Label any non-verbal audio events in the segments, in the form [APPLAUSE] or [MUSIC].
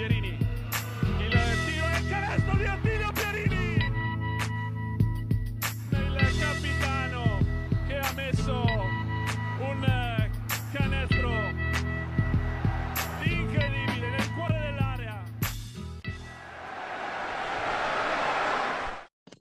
Pierini. Il tiro e il canestro di Attilio Pierini. Il capitano che ha messo un canestro incredibile nel cuore dell'area.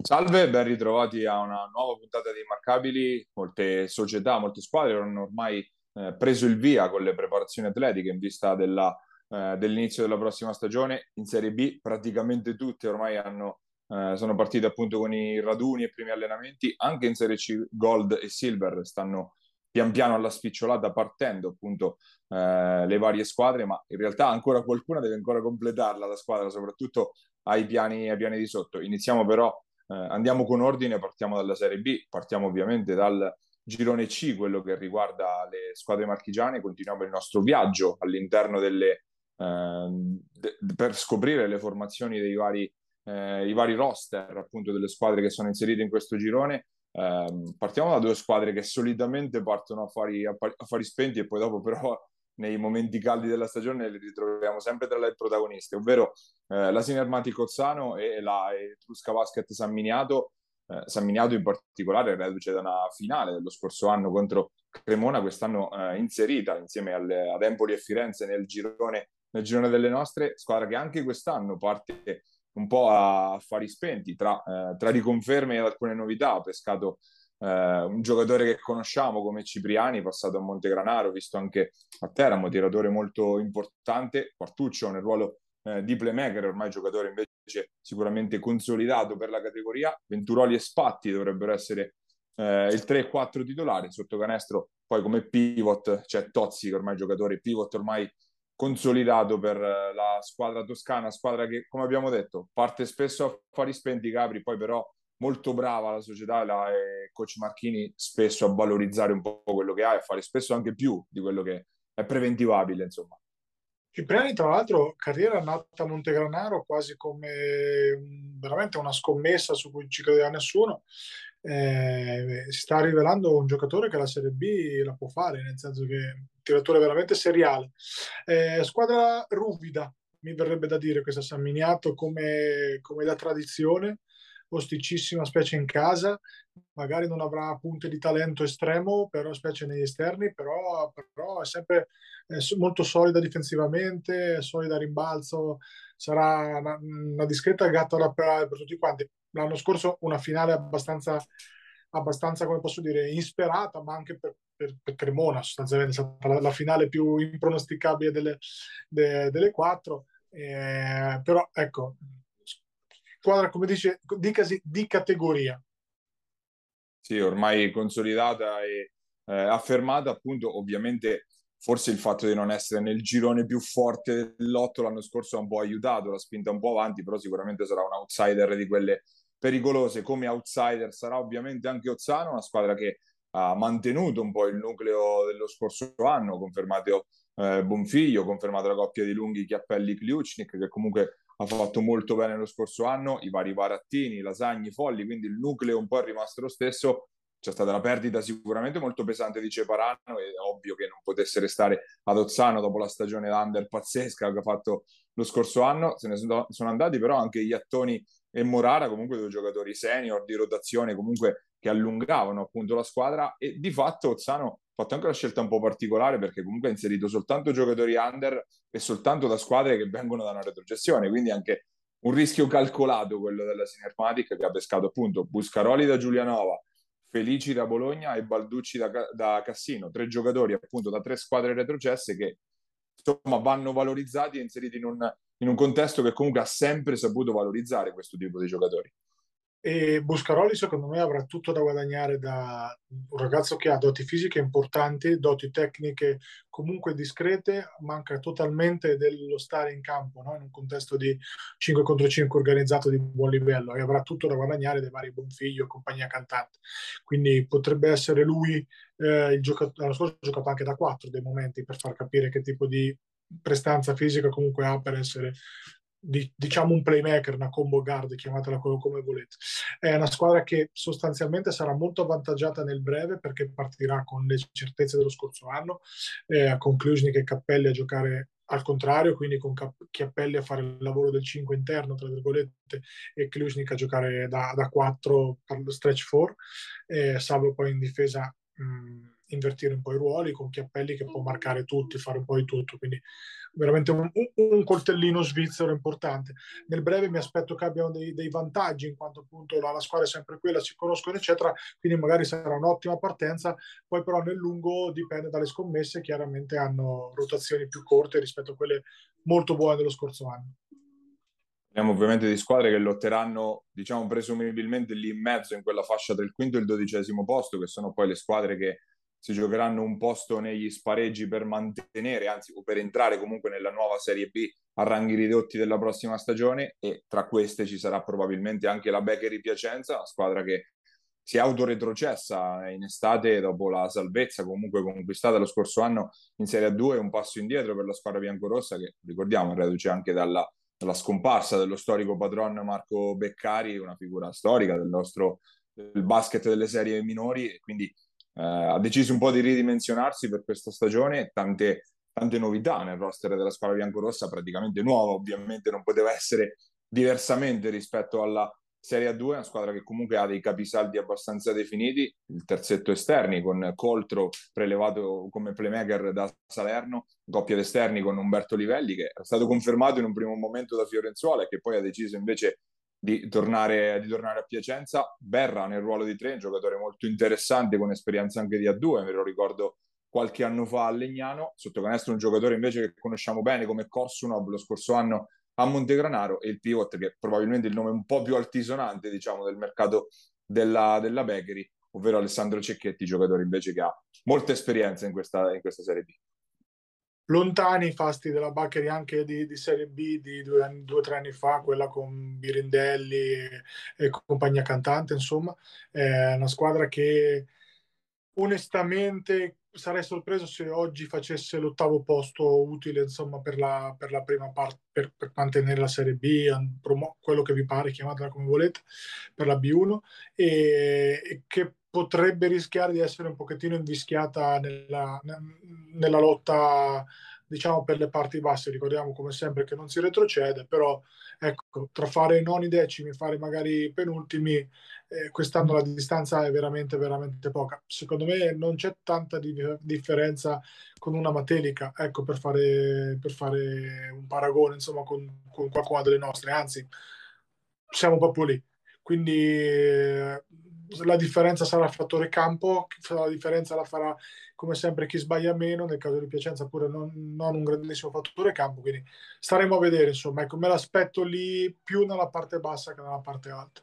Salve, ben ritrovati a una nuova puntata di Immarcabili. Molte società, molte squadre hanno ormai eh, preso il via con le preparazioni atletiche in vista della, eh, dell'inizio della prossima stagione. In Serie B praticamente tutte ormai hanno, eh, sono partite appunto con i raduni e i primi allenamenti. Anche in Serie C Gold e Silver stanno pian piano alla spicciolata partendo appunto eh, le varie squadre, ma in realtà ancora qualcuna deve ancora completarla la squadra, soprattutto ai piani, ai piani di sotto. Iniziamo però eh, andiamo con ordine, partiamo dalla Serie B, partiamo ovviamente dal girone C, quello che riguarda le squadre marchigiane, continuiamo il nostro viaggio all'interno delle, de- per scoprire le formazioni dei vari, eh, vari roster appunto delle squadre che sono inserite in questo girone. Eh, partiamo da due squadre che solitamente partono a fari, a fari spenti e poi dopo però nei momenti caldi della stagione li ritroviamo sempre tra le protagoniste, ovvero eh, la Sinermati Cozzano e la Etrusca Basket San Miniato. Eh, San Miniato in particolare reduce da una finale dello scorso anno contro Cremona, quest'anno eh, inserita insieme alle, ad Empoli e Firenze nel girone, nel girone delle nostre, squadra che anche quest'anno parte un po' a fari spenti tra, eh, tra riconferme e alcune novità, ha pescato eh, un giocatore che conosciamo come Cipriani, passato a Montegranaro, visto anche a Teramo, tiratore molto importante, Quartuccio nel ruolo eh, di playmaker, ormai giocatore invece sicuramente consolidato per la categoria, Venturoli e Spatti dovrebbero essere eh, il 3-4 titolare, sotto canestro poi come pivot c'è Tozzi che ormai giocatore pivot ormai consolidato per la squadra toscana, squadra che come abbiamo detto parte spesso a fari spenti Capri, poi però molto brava la società la, e coach Marchini spesso a valorizzare un po' quello che ha e a fare spesso anche più di quello che è preventivabile, insomma. Cipriani, tra l'altro, carriera nata a Montegranaro quasi come veramente una scommessa su cui ci credeva nessuno. Eh, si sta rivelando un giocatore che la Serie B la può fare, nel senso che tiratore veramente seriale. Eh, squadra ruvida, mi verrebbe da dire questa San Miniato come, come da tradizione osticissima specie in casa, magari non avrà punte di talento estremo, però specie negli esterni, però, però è sempre è molto solida difensivamente, solida a rimbalzo, sarà una, una discreta gatta da per, per tutti quanti. L'anno scorso una finale abbastanza abbastanza, come posso dire, insperata, ma anche per, per, per Cremona, sostanzialmente è stata la, la finale più impronosticabile delle, de, delle quattro. Eh, però ecco, squadra, come dice, dicasi, di categoria. Sì, ormai consolidata e eh, affermata, appunto, ovviamente forse il fatto di non essere nel girone più forte dell'otto l'anno scorso ha un po' aiutato, l'ha spinta un po' avanti, però sicuramente sarà un outsider di quelle pericolose. Come outsider sarà ovviamente anche Ozzano, una squadra che ha mantenuto un po' il nucleo dello scorso anno, confermato eh, Bonfiglio, confermato la coppia di lunghi Chiappelli Kliuchnik, che comunque ha fatto molto bene lo scorso anno, i vari Barattini, Lasagni, Folli, quindi il nucleo un po' è rimasto lo stesso. C'è stata la perdita sicuramente molto pesante di Ceparano, è ovvio che non potesse restare ad Ozzano dopo la stagione under pazzesca che ha fatto lo scorso anno. Se ne sono andati però anche Iattoni e Morara, comunque due giocatori senior di rotazione, comunque che allungavano appunto la squadra e di fatto Ozzano fatto anche una scelta un po' particolare perché comunque ha inserito soltanto giocatori under e soltanto da squadre che vengono da una retrocessione, quindi anche un rischio calcolato quello della Sinermatic che ha pescato appunto Buscaroli da Giulianova, Felici da Bologna e Balducci da, da Cassino, tre giocatori appunto da tre squadre retrocesse che insomma vanno valorizzati e inseriti in un, in un contesto che comunque ha sempre saputo valorizzare questo tipo di giocatori. E Buscaroli secondo me avrà tutto da guadagnare da un ragazzo che ha doti fisiche importanti, doti tecniche comunque discrete, manca totalmente dello stare in campo no? in un contesto di 5 contro 5 organizzato di buon livello e avrà tutto da guadagnare dai vari Bonfiglio e compagnia cantante. Quindi potrebbe essere lui eh, il giocatore, l'anno scorso ha giocato anche da 4 dei momenti per far capire che tipo di prestanza fisica comunque ha per essere di, diciamo un playmaker, una combo guard, chiamatela come volete. È una squadra che sostanzialmente sarà molto avvantaggiata nel breve perché partirà con le certezze dello scorso anno, eh, con Klusnik e Cappelli a giocare al contrario, quindi con Chiappelli a fare il lavoro del 5 interno, tra virgolette, e Klusnik a giocare da, da 4 per lo stretch 4, e Salvo poi in difesa mh, invertire un po' i ruoli con Chiappelli che può marcare tutti, fare un po' di tutto, quindi veramente un, un, coltellino svizzero importante. Nel breve mi aspetto che abbiano dei, dei vantaggi, in quanto appunto la, la, squadra è sempre quella, si conoscono, eccetera, quindi magari sarà un'ottima partenza, poi però nel lungo dipende dalle scommesse, chiaramente hanno rotazioni più corte rispetto a quelle molto buone dello scorso anno. Parliamo ovviamente di squadre che lotteranno, diciamo, presumibilmente lì in mezzo, in quella fascia il quinto e il dodicesimo posto, che sono poi le squadre che si giocheranno un posto negli spareggi per mantenere, anzi o per entrare comunque nella nuova Serie B a ranghi ridotti della prossima stagione e tra queste ci sarà probabilmente anche la Beccheri Piacenza, una squadra che si è autoretrocessa in estate dopo la salvezza comunque conquistata lo scorso anno in Serie A2, un passo indietro per la squadra biancorossa che ricordiamo reduce anche dalla, dalla scomparsa dello storico patron Marco Beccari, una figura storica del nostro del basket delle serie minori, quindi eh, ha deciso un po' di ridimensionarsi per questa stagione, tante, tante novità nel roster della squadra biancorossa, praticamente nuova, ovviamente non poteva essere diversamente rispetto alla Serie A2, una squadra che comunque ha dei capisaldi abbastanza definiti, il terzetto esterni con Coltro prelevato come playmaker da Salerno, coppia di esterni con Umberto Livelli che è stato confermato in un primo momento da Fiorenzuola e che poi ha deciso invece di tornare, di tornare, a Piacenza. Berra nel ruolo di tre, un giocatore molto interessante con esperienza anche di A2, me lo ricordo qualche anno fa a Legnano. Sotto canestro un giocatore invece che conosciamo bene come Korsunov lo scorso anno a Montegranaro e il pivot che è probabilmente il nome un po' più altisonante diciamo del mercato della, della Bakery, ovvero Alessandro Cecchetti, giocatore invece che ha molta esperienza in questa, in questa Serie B lontani i fasti della Baccheri anche di, di, Serie B di due o tre anni fa, quella con Birindelli e, e, compagnia cantante, insomma, è una squadra che onestamente sarei sorpreso se oggi facesse l'ottavo posto utile, insomma, per la, per la prima parte, per, per, mantenere la Serie B, quello che vi pare, chiamatela come volete, per la B1, e, e che potrebbe rischiare di essere un pochettino invischiata nella, nella lotta diciamo per le parti basse. Ricordiamo come sempre che non si retrocede però ecco tra fare i noni decimi e fare magari i penultimi eh, quest'anno la distanza è veramente veramente poca. Secondo me non c'è tanta di- differenza con una Matelica ecco per fare, per fare un paragone insomma con, con qualcuna delle nostre. Anzi siamo proprio lì. Quindi eh, la differenza sarà il fattore campo, la differenza la farà come sempre chi sbaglia meno, nel caso di Piacenza pure non, non un grandissimo fattore campo, quindi staremo a vedere, insomma, ecco, me l'aspetto lì più nella parte bassa che nella parte alta.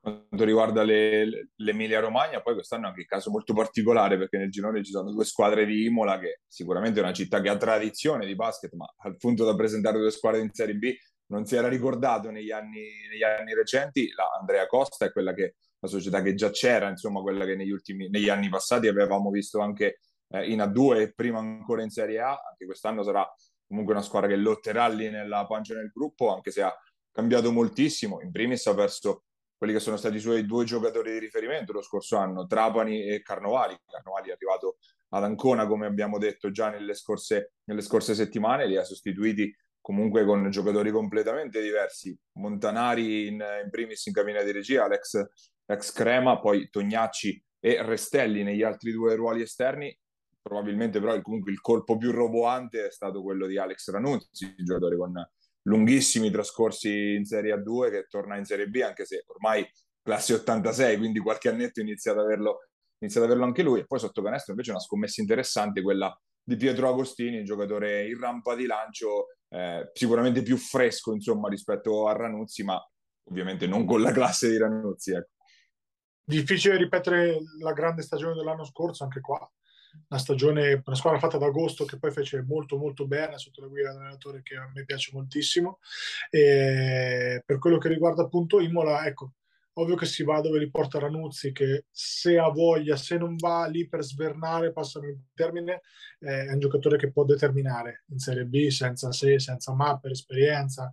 Quanto riguarda le, l'Emilia Romagna, poi quest'anno è anche un caso molto particolare perché nel girone ci sono due squadre di Imola, che sicuramente è una città che ha tradizione di basket, ma al punto da presentare due squadre in Serie B non si era ricordato negli anni, negli anni recenti. La Andrea Costa è quella che la società che già c'era, insomma, quella che negli, ultimi, negli anni passati avevamo visto anche eh, in A2 e prima ancora in Serie A. Anche quest'anno sarà comunque una squadra che lotterà lì nella pancia del gruppo, anche se ha cambiato moltissimo. In primis ha perso quelli che sono stati i suoi due giocatori di riferimento lo scorso anno, Trapani e Carnovali. Carnovali è arrivato ad Ancona, come abbiamo detto già nelle scorse, nelle scorse settimane, li ha sostituiti comunque con giocatori completamente diversi. Montanari in, in primis in cabina di regia, Alex ex Crema, poi Tognacci e Restelli negli altri due ruoli esterni. Probabilmente però comunque il colpo più roboante è stato quello di Alex Ranuzzi, giocatore con lunghissimi trascorsi in Serie A2 che torna in Serie B, anche se ormai classe 86, quindi qualche annetto inizia ad averlo, inizia ad averlo anche lui. E poi sotto canestro invece una scommessa interessante, quella di Pietro Agostini, giocatore in rampa di lancio, eh, sicuramente più fresco insomma rispetto a Ranuzzi, ma ovviamente non con la classe di Ranuzzi. Ecco difficile ripetere la grande stagione dell'anno scorso anche qua. Una stagione una squadra fatta ad agosto che poi fece molto molto bene sotto la guida dell'allenatore che a me piace moltissimo. E per quello che riguarda appunto Imola ecco ovvio che si va dove li porta Ranuzzi che se ha voglia se non va lì per svernare passami il termine eh, è un giocatore che può determinare in Serie B senza se senza ma per esperienza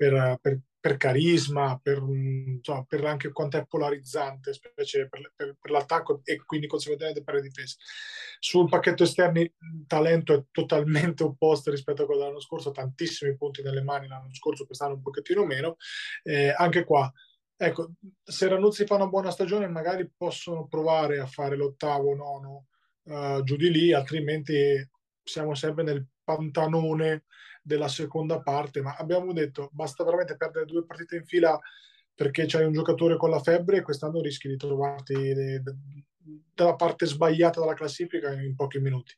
per, per, per carisma, per, insomma, per, anche quanto è polarizzante, specie per, l'attacco e quindi conseguentemente per le difese. Sul pacchetto esterni il talento è totalmente opposto rispetto a quello dell'anno scorso, tantissimi punti nelle mani l'anno scorso, quest'anno un pochettino meno. Eh, anche qua Ecco, se Ranuzzi fa una buona stagione magari possono provare a fare l'ottavo, nono uh, giù di lì, altrimenti siamo sempre nel pantanone della seconda parte, ma abbiamo detto basta veramente perdere due partite in fila perché c'hai un giocatore con la febbre e quest'anno rischi di trovarti dalla parte sbagliata della classifica in pochi minuti.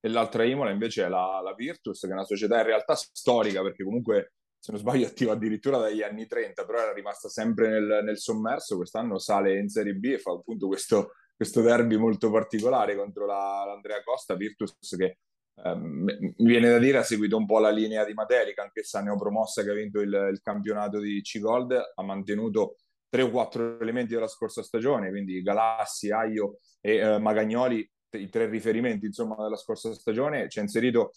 E l'altra Imola invece è la, la Virtus, che è una società in realtà storica, perché comunque se non sbaglio, attiva addirittura dagli anni 30, però era rimasta sempre nel, nel sommerso. Quest'anno sale in Serie B e fa appunto questo, questo derby molto particolare contro la, l'Andrea Costa, Virtus che ehm, mi viene da dire ha seguito un po' la linea di Materica, anch'essa neopromossa che ha vinto il, il campionato di C-Gold, ha mantenuto tre o quattro elementi della scorsa stagione, quindi Galassi, Aio e eh, Magagnoli, i tre riferimenti insomma della scorsa stagione, ci ha inserito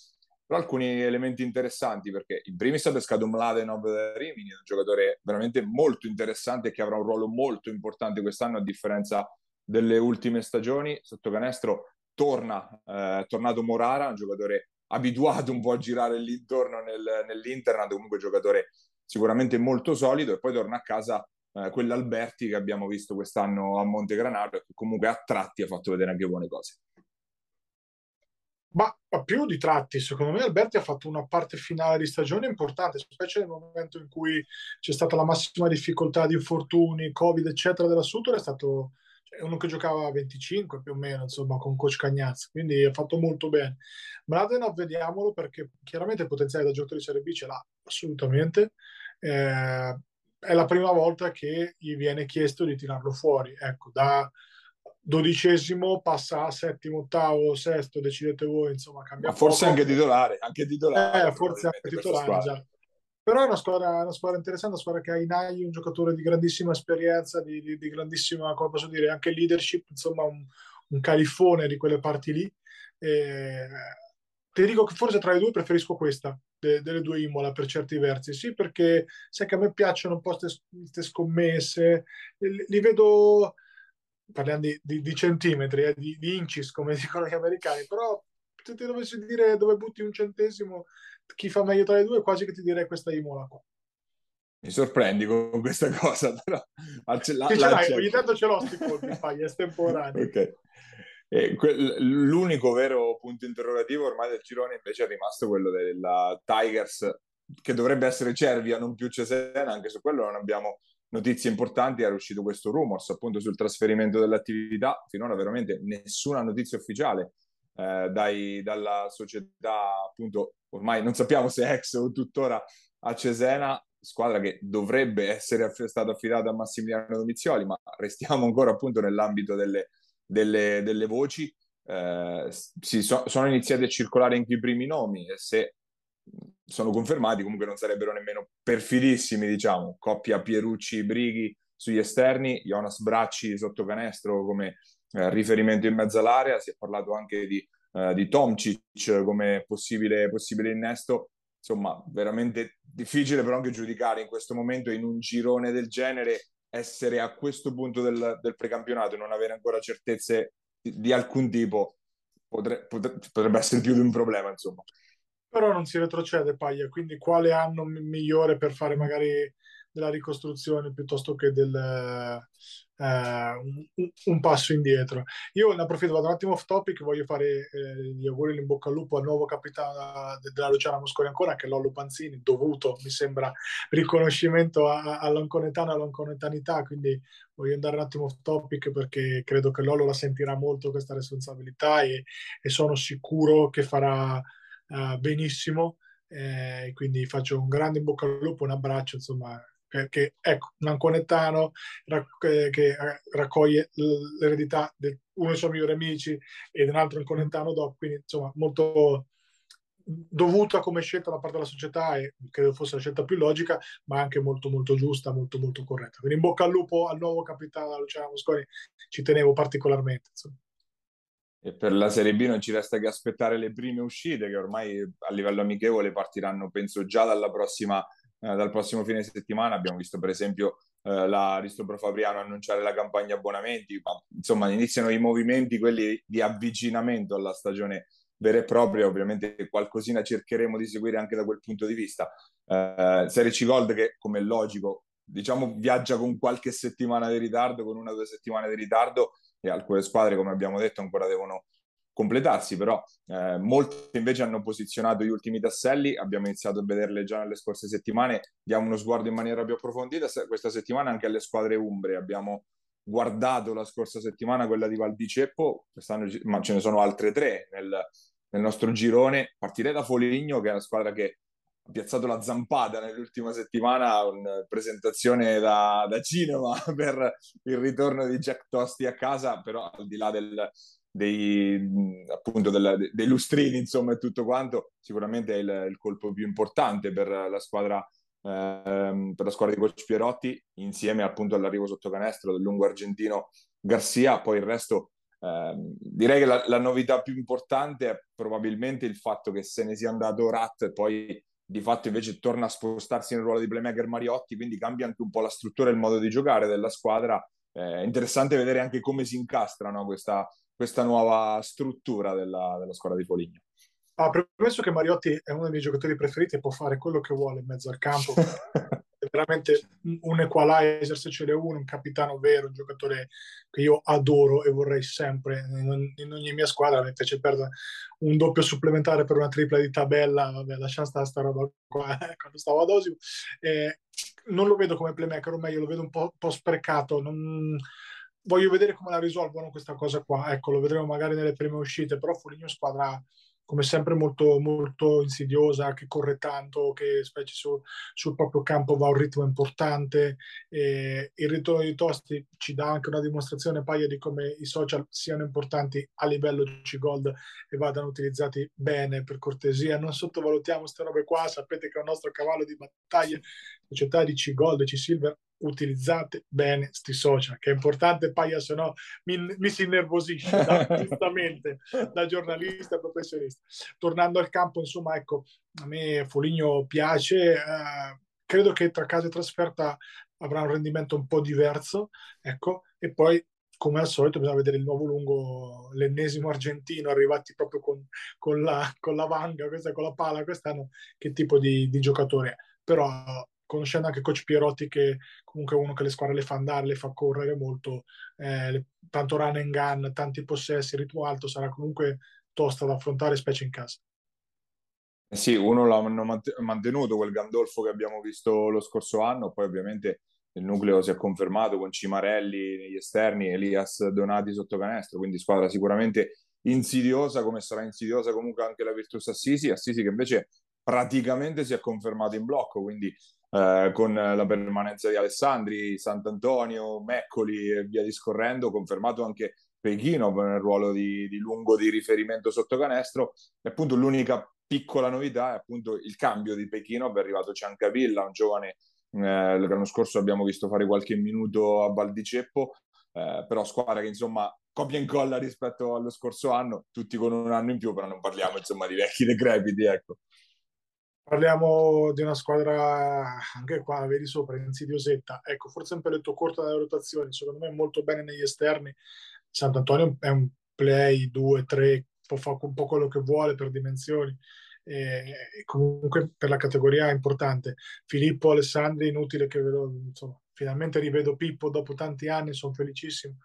però alcuni elementi interessanti perché in primis ha pescato Mladenov Rimini, un giocatore veramente molto interessante che avrà un ruolo molto importante quest'anno a differenza delle ultime stagioni. Sotto canestro torna, eh, tornato Morara, un giocatore abituato un po' a girare l'intorno nel, nell'Internet, comunque un giocatore sicuramente molto solido e poi torna a casa eh, quell'Alberti che abbiamo visto quest'anno a Montegranaro e che comunque a tratti ha fatto vedere anche buone cose. Ma a più di tratti, secondo me Alberti ha fatto una parte finale di stagione importante, specie nel momento in cui c'è stata la massima difficoltà di infortuni, Covid, eccetera, della Sutor, è stato uno che giocava a 25 più o meno, insomma, con coach Cagnazzi, quindi ha fatto molto bene. Mladenov, vediamolo, perché chiaramente il potenziale da giocatore di Serie B ce l'ha, assolutamente. Eh, è la prima volta che gli viene chiesto di tirarlo fuori, ecco, da dodicesimo passa a settimo, ottavo, sesto, decidete voi, insomma, cambia. Ma forse poco. anche titolare, anche titolare. Eh, forse anche titolare, già. Però è una squadra, una squadra interessante, una squadra che ha in Inai, un giocatore di grandissima esperienza, di, di, di, grandissima, come posso dire, anche leadership, insomma, un, un califone di quelle parti lì. E, ti dico che forse tra le due preferisco questa, de, delle due Imola per certi versi, sì, perché sai che a me piacciono un po' queste scommesse, li, li vedo parliamo di, di, di centimetri, eh, di, di, inches come [LAUGHS] dicono gli americani, però se ti dovessi dire dove butti un centesimo, chi fa meglio tra le due, quasi che ti direi questa Imola qua. Mi sorprendi con questa [LAUGHS] cosa, però la, la, ogni tanto ce l'ho sti colpi, [LAUGHS] fai, è estemporaneo. okay. Que- l'unico vero punto interrogativo ormai del girone invece è rimasto quello della Tigers, che dovrebbe essere Cervia, non più Cesena, anche su quello non abbiamo notizie importanti era uscito questo rumors appunto sul trasferimento dell'attività, finora veramente nessuna notizia ufficiale eh, dai, dalla società appunto ormai non sappiamo se ex o tuttora a Cesena, squadra che dovrebbe essere stata affidata a Massimiliano Domizioli, ma restiamo ancora appunto nell'ambito delle, delle, delle voci. Eh, si so, sono iniziati a circolare anche i primi nomi e se sono confermati, comunque non sarebbero nemmeno perfidissimi, diciamo, coppia Pierucci-Brighi sugli esterni, Jonas Bracci sotto canestro come eh, riferimento in mezzo all'area, si è parlato anche di, eh, di Tomcic come possibile, possibile innesto, insomma, veramente difficile però anche giudicare in questo momento in un girone del genere essere a questo punto del, del precampionato e non avere ancora certezze di, di alcun tipo potre, potre, potrebbe essere più di un problema, insomma. Però non si retrocede Paglia, quindi quale anno migliore per fare magari della ricostruzione piuttosto che del, eh, un, un, passo indietro. Io ne approfitto, vado un attimo off topic, voglio fare eh, gli auguri in bocca al lupo al nuovo capitano della Luciana Mosconi ancora, che è Lollo Panzini, dovuto, mi sembra, riconoscimento all'anconetano e all'anconetanità, quindi voglio andare un attimo off topic perché credo che Lollo la sentirà molto questa responsabilità e, e sono sicuro che farà uh, benissimo. Eh, quindi faccio un grande in bocca al lupo, un abbraccio, insomma, perché ecco, un anconettano rac- eh, che raccoglie l'eredità di uno dei suoi migliori amici e un altro anconettano dopo, quindi insomma molto dovuta come scelta da parte della società e credo fosse la scelta più logica, ma anche molto molto giusta, molto molto corretta. Quindi in bocca al lupo al nuovo capitano Luciano Mosconi, ci tenevo particolarmente. Insomma e per la Serie B non ci resta che aspettare le prime uscite che ormai a livello amichevole partiranno penso già dalla prossima eh, dal prossimo fine settimana. Abbiamo visto per esempio eh, l'Aristopro Fabriano annunciare la campagna abbonamenti, ma insomma iniziano i movimenti, quelli di avvicinamento alla stagione vera e propria, ovviamente qualcosina cercheremo di seguire anche da quel punto di vista. Eh, Serie C Gold che, come è logico, diciamo viaggia con qualche settimana di ritardo, con una o due settimane di ritardo e alcune squadre, come abbiamo detto, ancora devono completarsi, però eh, molte invece hanno posizionato gli ultimi tasselli, abbiamo iniziato a vederle già nelle scorse settimane, diamo uno sguardo in maniera più approfondita questa settimana anche alle squadre umbre, abbiamo guardato la scorsa settimana quella di Val di Ceppo, ma ce ne sono altre tre nel, nel nostro girone, partirei da Foligno che è la squadra che ha piazzato la zampata nell'ultima settimana, una presentazione da, da cinema [LAUGHS] per il ritorno di Jack Tosti a casa, però al di là del, dei, appunto del, dei lustrini, insomma, e tutto quanto, sicuramente è il, il colpo più importante per la squadra ehm, per la squadra di Coach Pierotti, insieme appunto all'arrivo sotto canestro del lungo argentino Garcia, poi il resto ehm, direi che la, la, novità più importante è probabilmente il fatto che se ne sia andato Rat poi di fatto invece torna a spostarsi nel ruolo di playmaker Mariotti, quindi cambia anche un po' la struttura e il modo di giocare della squadra. È eh, interessante vedere anche come si incastra no? questa, questa nuova struttura della, della squadra di Foligno. Ah, premesso che Mariotti è uno dei miei giocatori preferiti e può fare quello che vuole in mezzo al campo, [LAUGHS] è veramente un equalizer se ce n'è uno, un capitano vero, un giocatore che io adoro e vorrei sempre in, ogni mia squadra. Mi piace perdere un doppio supplementare per una tripla di tabella, vabbè, lasciamo stare sta roba qua [LAUGHS] eh, quando stavo ad Osimo. Eh, non lo vedo come playmaker, o meglio, lo vedo un po', un po sprecato. Non voglio vedere come la risolvono questa cosa qua. Ecco, lo vedremo magari nelle prime uscite, però Foligno squadra come sempre molto, molto insidiosa, che corre tanto, che specie su, sul proprio campo va a un ritmo importante. E il ritorno di Tosti ci dà anche una dimostrazione paia di come i social siano importanti a livello C-Gold e vadano utilizzati bene, per cortesia. Non sottovalutiamo queste robe qua, sapete che è il nostro cavallo di battaglia, società di C-Gold e C-Silver utilizzate bene sti social, che è importante, paia, se no mi, mi si innervosisce da, [LAUGHS] giustamente da giornalista e professionista. Tornando al campo, insomma, ecco, a me Foligno piace, eh, credo che tra casa e trasferta avrà un rendimento un po' diverso, ecco, e poi come al solito bisogna vedere il nuovo lungo, l'ennesimo argentino, arrivati proprio con, con, la, con la vanga, questa con la pala quest'anno, che tipo di, di giocatore è. Però conoscendo anche coach Pierotti che comunque è uno che le squadre le fa andare, le fa correre molto, eh, tanto run and gun, tanti possessi, ritmo alto, sarà comunque tosta da affrontare, specie in casa. Eh sì, uno l'hanno mantenuto quel Gandolfo che abbiamo visto lo scorso anno, poi ovviamente il nucleo si è confermato con Cimarelli negli esterni, Elias Donati sotto canestro, quindi squadra sicuramente insidiosa come sarà insidiosa comunque anche la Virtus Assisi, Assisi che invece praticamente si è confermato in blocco, quindi eh, con la permanenza di Alessandri, Sant'Antonio, Meccoli e via discorrendo, confermato anche Pechino nel ruolo di, di lungo di riferimento sotto canestro. E appunto l'unica piccola novità è appunto il cambio di Pechino, è arrivato Ciancavilla, un giovane eh, l'anno scorso abbiamo visto fare qualche minuto a Valdiceppo, eh, però squadra che insomma copia e incolla rispetto allo scorso anno, tutti con un anno in più, però non parliamo insomma di vecchi decrepiti, ecco. Parliamo di una squadra anche qua, vedi sopra, insidiosetta. Ecco, forse un peletto corto nelle rotazioni, secondo me molto bene negli esterni. Sant'Antonio è un play 2-3, può fare un po' quello che vuole per dimensioni. E comunque per la categoria è importante. Filippo Alessandri, inutile che vedo, insomma, finalmente rivedo Pippo dopo tanti anni, sono felicissimo.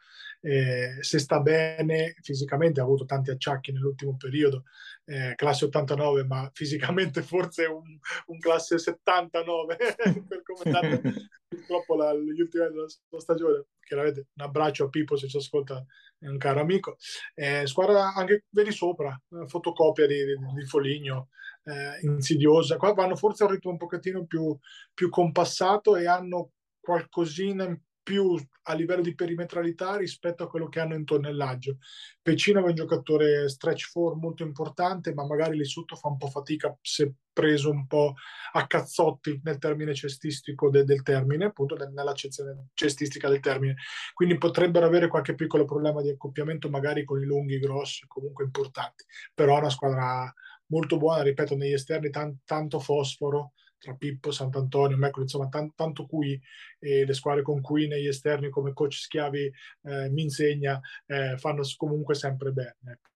Eh, se sta bene fisicamente, ha avuto tanti acciacchi nell'ultimo periodo, eh, classe 89, ma [LAUGHS] fisicamente forse un, un classe 79 [LAUGHS] per come è [LAUGHS] purtroppo la, gli ultimi anni della stagione. Chiaramente un abbraccio a Pippo se ci ascolta, è un caro amico. Eh, squadra anche, vedi sopra, fotocopia di, di, di Foligno, eh, insidiosa. Qua vanno forse a un ritmo un pochettino più, più compassato e hanno qualcosina in più a livello di perimetralità rispetto a quello che hanno in tonnellaggio. Pecino è un giocatore stretch four molto importante, ma magari lì sotto fa un po' fatica se preso un po' a cazzotti nel termine cestistico de- del termine, appunto nell'accezione cestistica del termine. Quindi potrebbero avere qualche piccolo problema di accoppiamento magari con i lunghi grossi, comunque importanti. Però è una squadra molto buona, ripeto, negli esterni tan- tanto fosforo, tra Pippo, Sant'Antonio, Mercury, insomma t- tanto cui e le squadre con cui negli esterni come coach Schiavi eh, mi insegna eh, fanno comunque sempre bene. Ecco.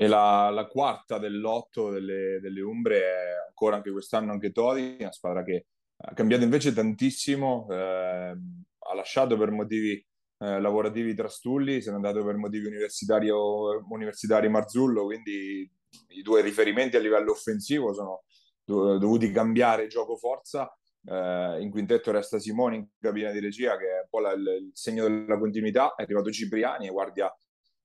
E la, la, quarta dell'otto delle, delle Umbre è ancora anche quest'anno anche Todi, una squadra che ha cambiato invece tantissimo, eh, ha lasciato per motivi eh, lavorativi Trastulli, se n'è andato per motivi universitari Marzullo, quindi i due riferimenti a livello offensivo sono dovuti cambiare gioco forza. Eh, in quintetto resta Simone in cabina di regia, che è un po' la, il, segno della continuità. È arrivato Cipriani, guardia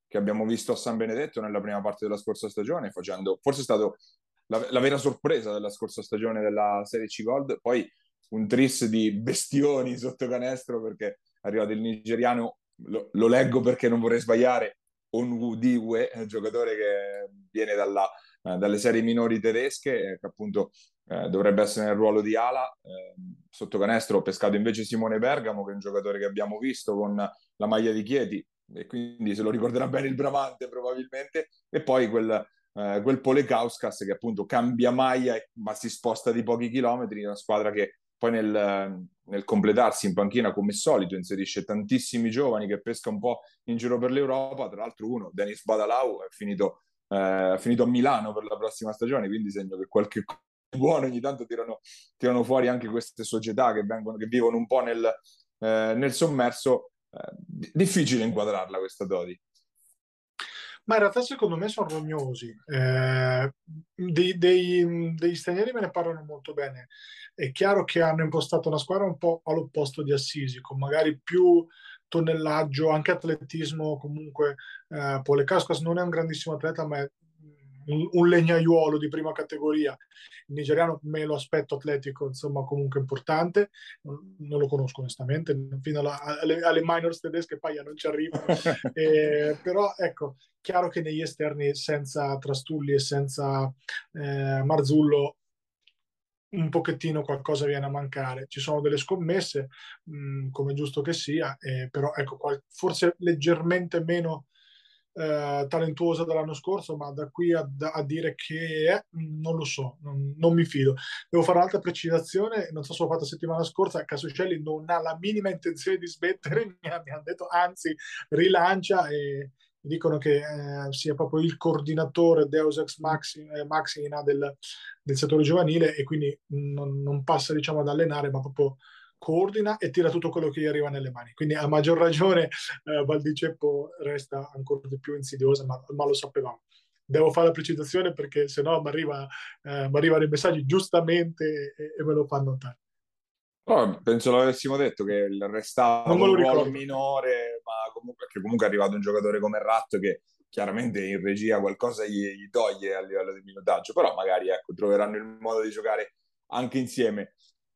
che abbiamo visto a San Benedetto nella prima parte della scorsa stagione, facendo forse è stato la, la vera sorpresa della scorsa stagione della Serie C Gold. Poi un tris di bestioni sotto canestro perché è arrivato il nigeriano, lo, lo leggo perché non vorrei sbagliare, Onwudiwe, giocatore che viene dalla, dalle serie minori tedesche, che appunto eh, dovrebbe essere nel ruolo di ala. Eh, sotto canestro ho pescato invece Simone Bergamo, che è un giocatore che abbiamo visto con la maglia di Chieti, e quindi se lo ricorderà bene il Bramante probabilmente, e poi quel, eh, quel Polekauskas che appunto cambia maglia ma si sposta di pochi chilometri, una squadra che poi nel, nel, completarsi in panchina come solito inserisce tantissimi giovani che pesca un po' in giro per l'Europa, tra l'altro uno, Denis Badalau, è finito, eh, è finito a Milano per la prossima stagione, quindi segno che qualche [LAUGHS] buono ogni tanto tirano, tirano fuori anche queste società che, vengono, che vivono un po' nel, eh, nel sommerso, eh, difficile inquadrarla questa Dodi. Ma in realtà secondo me sono rognosi. Eh, dei, dei, degli stranieri me ne parlano molto bene. È chiaro che hanno impostato una squadra un po' all'opposto di Assisi, con magari più tonnellaggio, anche atletismo. Comunque, eh, Polekaskas non è un grandissimo atleta, ma è un, un legnaiuolo di prima categoria. Il nigeriano me lo aspetto atletico, insomma, comunque importante. Non, non lo conosco onestamente, fino alla, alle, alle, minors tedesche paia non ci arrivo. [LAUGHS] eh, però ecco, chiaro che negli esterni senza Trastulli e senza eh, Marzullo un pochettino qualcosa viene a mancare. Ci sono delle scommesse, mh, come giusto che sia, eh, però ecco, qual- forse leggermente meno eh, talentuosa dell'anno scorso, ma da qui a, a dire che è, non lo so, non, non, mi fido. Devo fare un'altra precisazione, non so se l'ho fatta settimana scorsa, Casucelli non ha la minima intenzione di smettere, [LAUGHS] mi, ha, mi hanno detto anzi rilancia e dicono che eh, sia proprio il coordinatore Deus Ex Maxi, eh, Maxina del, del settore giovanile e quindi non, non passa diciamo ad allenare, ma proprio coordina e tira tutto quello che gli arriva nelle mani. Quindi a maggior ragione eh, Valdiceppo resta ancora di più insidiosa, ma, ma, lo sapevamo. Devo fare la precisazione perché se no mi arriva, eh, arrivano i messaggi giustamente e, e me lo fanno notare. Oh, penso l'avessimo detto che restava un ruolo minore, comunque, perché comunque è arrivato un giocatore come Ratto che chiaramente in regia qualcosa gli, gli toglie a livello di minutaggio, però magari ecco, troveranno il modo di giocare anche insieme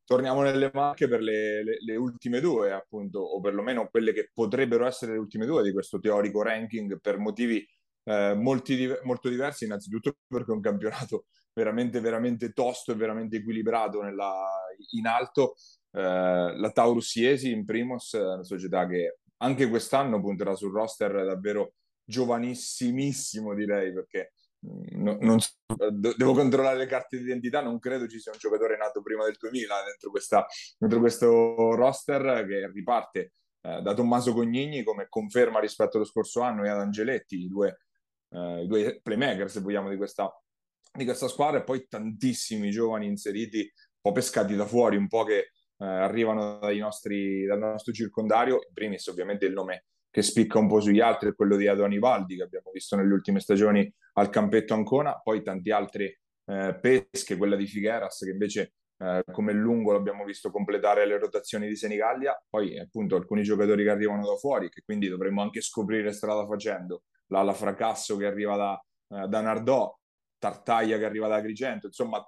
torniamo nelle macchie per le, le, le, ultime due, appunto, o perlomeno quelle che potrebbero essere le ultime due di questo teorico ranking per motivi eh, molti, molto diversi. Innanzitutto perché è un campionato veramente, veramente tosto e veramente equilibrato nella, in alto. Eh, la Taurus Iesi in Primos, una società che anche quest'anno punterà sul roster davvero giovanissimissimo, direi, perché No, non, devo controllare le carte d'identità, non credo ci sia un giocatore nato prima del 2000 dentro, questa, dentro questo roster che riparte eh, da Tommaso Cognini come conferma rispetto allo scorso anno e ad Angeletti, i due, eh, i due playmaker se vogliamo di questa, di questa squadra e poi tantissimi giovani inseriti, un po' pescati da fuori, un po' che eh, arrivano nostri, dal nostro circondario, in primis ovviamente il nome che spicca un po' sugli altri è quello di Adoni Valdi che abbiamo visto nelle ultime stagioni al campetto Ancona, poi tanti altri eh, pesche, quella di Figueras che invece eh, come lungo l'abbiamo visto completare le rotazioni di Senigallia, poi appunto alcuni giocatori che arrivano da fuori che quindi dovremmo anche scoprire strada facendo, l'ala Fracasso che arriva da, eh, da Nardò, Tartaglia che arriva da Agrigento, insomma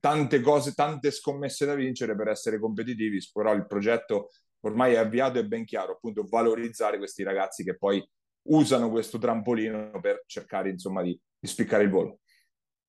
tante cose, tante scommesse da vincere per essere competitivi, però il progetto ormai è avviato e ben chiaro, appunto valorizzare questi ragazzi che poi usano questo trampolino per cercare insomma di, di spiccare il volo.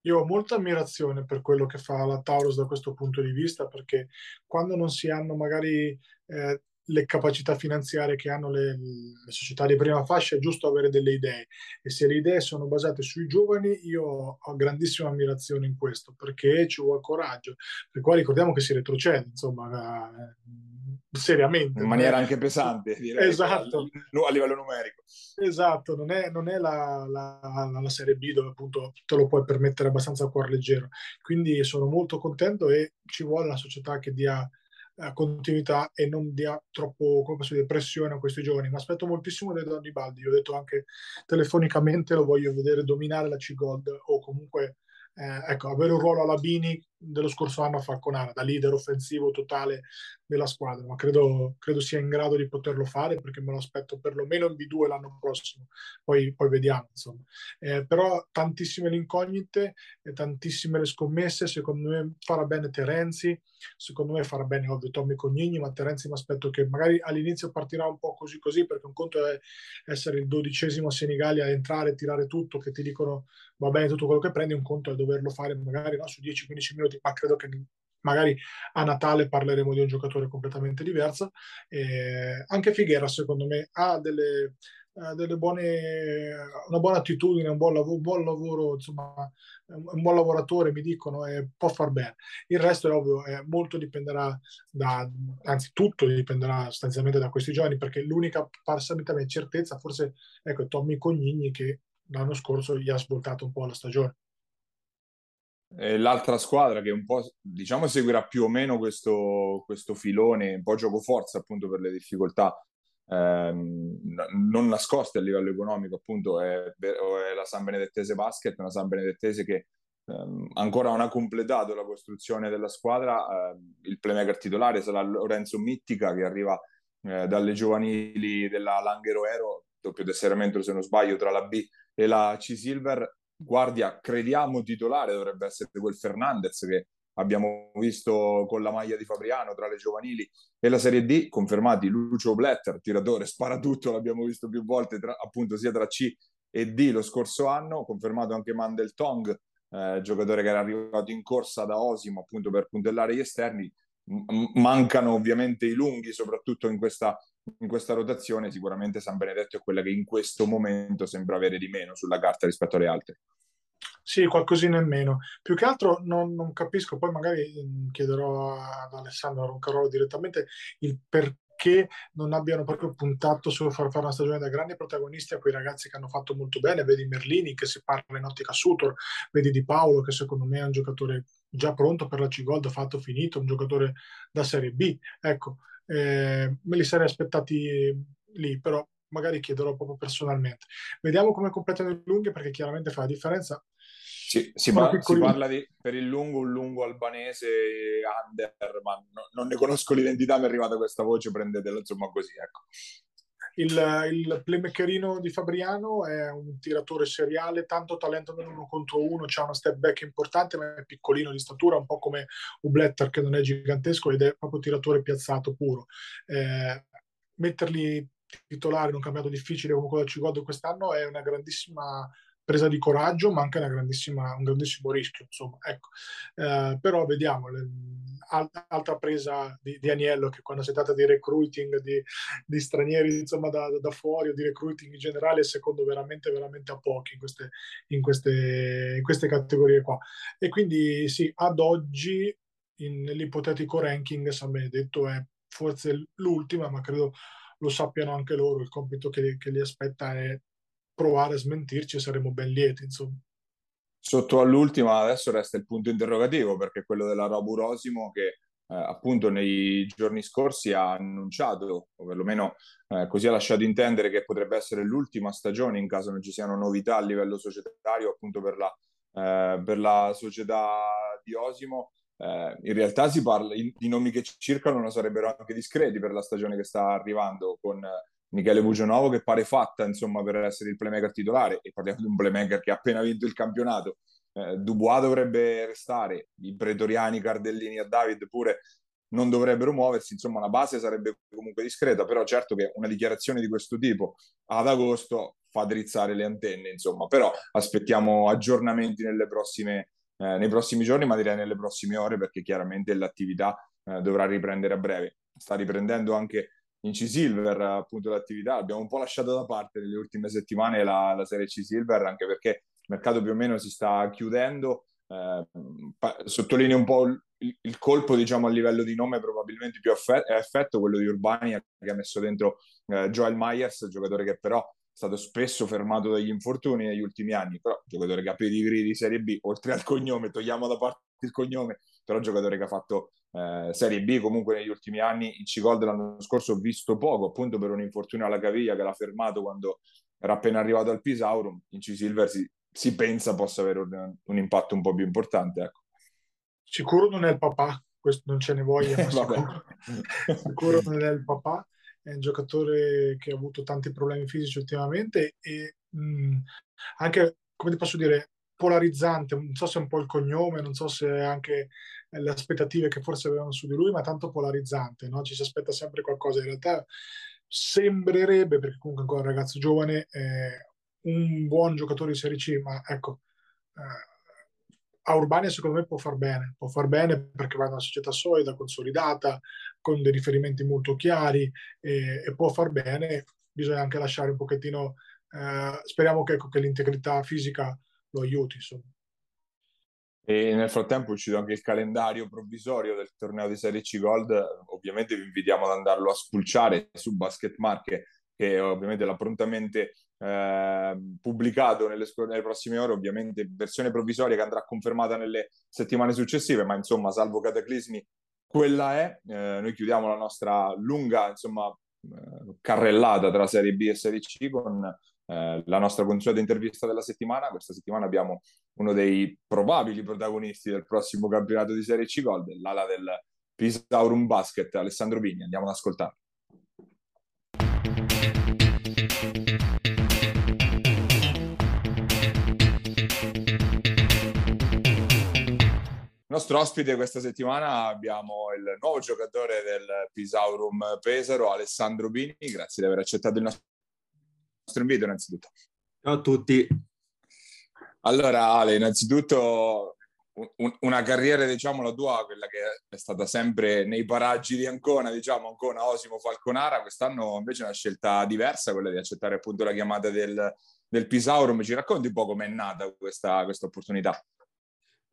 Io ho molta ammirazione per quello che fa la Taurus da questo punto di vista, perché quando non si hanno magari eh, le capacità finanziarie che hanno le, le, società di prima fascia, è giusto avere delle idee e se le idee sono basate sui giovani io ho grandissima ammirazione in questo perché ci vuole coraggio, per qua ricordiamo che si retrocede, insomma, eh, seriamente. In maniera anche pesante, direi, esatto. a, livello numerico. Esatto, non è, non è la, la, la, Serie B dove appunto te lo puoi permettere abbastanza a cuore leggero. Quindi sono molto contento e ci vuole una società che dia continuità e non dia troppo come dire, pressione a questi giovani. Mi aspetto moltissimo dai Don Baldi, ho detto anche telefonicamente, lo voglio vedere dominare la C-Gold o comunque eh, ecco, avere un ruolo alla Bini dello scorso anno a Falconara, da leader offensivo totale della squadra, ma credo, credo, sia in grado di poterlo fare perché me lo aspetto perlomeno in B2 l'anno prossimo, poi, poi vediamo. Insomma. Eh, però tantissime le incognite, e tantissime le scommesse, secondo me farà bene Terenzi, secondo me farà bene ovvio Tommy Cognini, ma Terenzi mi aspetto che magari all'inizio partirà un po' così così, perché un conto è essere il dodicesimo a Senigallia, entrare, tirare tutto, che ti dicono va bene tutto quello che prendi, un conto è doverlo fare magari no, su 10-15 minuti, ma credo che magari a Natale parleremo di un giocatore completamente diverso. Eh, anche Figuera, secondo me, ha delle, eh, delle buone, una buona attitudine, un buon lavoro, un buon lavoro insomma, un buon lavoratore, mi dicono, e può far bene. Il resto è ovvio, eh, molto dipenderà da, anzi tutto dipenderà sostanzialmente da questi giovani, perché l'unica parassitamente certezza forse ecco Tommy Cognini che l'anno scorso gli ha svoltato un po' la stagione l'altra squadra che un po' diciamo seguirà più o meno questo, questo filone, un po' gioco forza appunto per le difficoltà ehm, non nascoste a livello economico appunto è, è, la San Benedettese Basket, una San Benedettese che ehm, ancora non ha completato la costruzione della squadra, ehm, il playmaker titolare sarà Lorenzo Mittica che arriva eh, dalle giovanili della Langheroero, doppio tesseramento se non sbaglio tra la B e la C-Silver guardia, crediamo titolare, dovrebbe essere quel Fernandez che abbiamo visto con la maglia di Fabriano tra le giovanili e la Serie D, confermati Lucio Bletter, tiratore, spara tutto, l'abbiamo visto più volte tra, appunto sia tra C e D lo scorso anno, confermato anche Mandel Tong, eh, giocatore che era arrivato in corsa da Osimo appunto per puntellare gli esterni, M- mancano ovviamente i lunghi, soprattutto in questa in questa rotazione sicuramente San Benedetto è quella che in questo momento sembra avere di meno sulla carta rispetto alle altre. Sì, qualcosina in meno. Più che altro non, non capisco, poi magari mm, chiederò ad Alessandro Roncarolo direttamente il perché non abbiano proprio puntato su far fare una stagione da grandi protagonisti a quei ragazzi che hanno fatto molto bene. Vedi Merlini che si parla in ottica Sutor, vedi Di Paolo che secondo me è un giocatore già pronto per la C-Gold, fatto finito, un giocatore da Serie B. Ecco, eh, me li sarei aspettati lì, però magari chiederò proprio personalmente. Vediamo come completano i lunghi perché chiaramente fa la differenza. Sì, si, par- si, parla di, per il lungo un lungo albanese under, ma no, non ne conosco l'identità, mi è arrivata questa voce, prendetela insomma così, ecco. Il, il playmakerino di Fabriano è un tiratore seriale, tanto talento nell'uno contro uno, c'ha una step back importante, ma è piccolino di statura, un po' come Ubletter che non è gigantesco ed è proprio tiratore piazzato puro. Eh, metterli titolari in un campionato difficile come quello del Cigoldo quest'anno è una grandissima presa di coraggio, ma anche un grandissimo rischio. Insomma, ecco. eh, però vediamo, le, altra presa di, di, Aniello che quando si tratta di recruiting di, di stranieri insomma, da, da, fuori o di recruiting in generale, secondo veramente, veramente a pochi in queste, in queste, in queste categorie qua. E quindi sì, ad oggi in, nell'ipotetico ranking San Benedetto è forse l'ultima, ma credo lo sappiano anche loro, il compito che, che li aspetta è provare a smentirci saremo ben lieti, insomma. Sotto all'ultima adesso resta il punto interrogativo perché quello della Roburosimo che eh, appunto nei giorni scorsi ha annunciato, o perlomeno eh, così ha lasciato intendere che potrebbe essere l'ultima stagione in caso non ci siano novità a livello societario appunto per la, eh, per la società di Osimo. Eh, in realtà si parla, i, i nomi che circolano sarebbero anche discreti per la stagione che sta arrivando con Michele Bugionovo che pare fatta insomma per essere il playmaker titolare e parliamo di un playmaker che ha appena vinto il campionato. Eh, Dubois dovrebbe restare i pretoriani Cardellini e David pure non dovrebbero muoversi insomma la base sarebbe comunque discreta però certo che una dichiarazione di questo tipo ad agosto fa drizzare le antenne insomma. Però aspettiamo aggiornamenti prossime, eh, nei prossimi giorni ma direi nelle prossime ore perché chiaramente l'attività eh, dovrà riprendere a breve. Sta riprendendo anche C Silver, appunto l'attività. Abbiamo un po' lasciato da parte nelle ultime settimane la, la Serie C Silver, anche perché il mercato più o meno si sta chiudendo. Eh, sottolineo un po' il, il, colpo, diciamo, a livello di nome probabilmente più effetto, quello di Urbania, che ha messo dentro eh, Joel Myers, giocatore che però è stato spesso fermato dagli infortuni negli ultimi anni, però giocatore che ha pedigree di Serie B, oltre al cognome, togliamo da parte il cognome, però giocatore che ha fatto eh, Serie B comunque negli ultimi anni, in C-Gold l'anno scorso ho visto poco, appunto per un infortunio alla caviglia che l'ha fermato quando era appena arrivato al Pisaurum, in C-Silver si, si, pensa possa avere un, un, impatto un po' più importante. Ecco. Sicuro non è il papà, questo non ce ne voglia, ma [LAUGHS] sicuro, sicuro non è il papà è un giocatore che ha avuto tanti problemi fisici ultimamente e mh, anche, come ti posso dire, polarizzante, non so se è un po' il cognome, non so se anche le aspettative che forse avevano su di lui, ma tanto polarizzante, no? ci si aspetta sempre qualcosa. In realtà sembrerebbe, perché comunque ancora un ragazzo giovane, eh, un buon giocatore di Serie C, ma ecco, eh, a Urbania secondo me può far bene, può far bene perché va in una società solida, consolidata, con dei riferimenti molto chiari e, e può far bene, bisogna anche lasciare un pochettino, eh, speriamo che, ecco, che l'integrità fisica lo aiuti. Insomma. E nel frattempo è uscito anche il calendario provvisorio del torneo di Serie C Gold, ovviamente vi invitiamo ad andarlo a spulciare su Basket Marche, che ovviamente l'ha prontamente eh, pubblicato nelle, nelle, prossime ore, ovviamente versione provvisoria che andrà confermata nelle settimane successive, ma insomma, salvo cataclismi, quella è. Eh, noi chiudiamo la nostra lunga, insomma, eh, carrellata tra Serie B e Serie C con eh, la nostra consueta intervista della settimana. Questa settimana abbiamo uno dei probabili protagonisti del prossimo campionato di Serie C Gold, l'ala del Pisaurum Basket, Alessandro Vigni. Andiamo ad ascoltarlo. nostro ospite questa settimana abbiamo il nuovo giocatore del Pisaurum Pesaro, Alessandro Bini. Grazie di aver accettato il nostro invito innanzitutto. Ciao a tutti. Allora Ale, innanzitutto un, una carriera, diciamo, la tua, quella che è stata sempre nei paraggi di Ancona, diciamo, Ancona, Osimo, Falconara, quest'anno invece è una scelta diversa, quella di accettare appunto la chiamata del, del Pisaurum. Ci racconti un po' com'è nata questa, questa opportunità?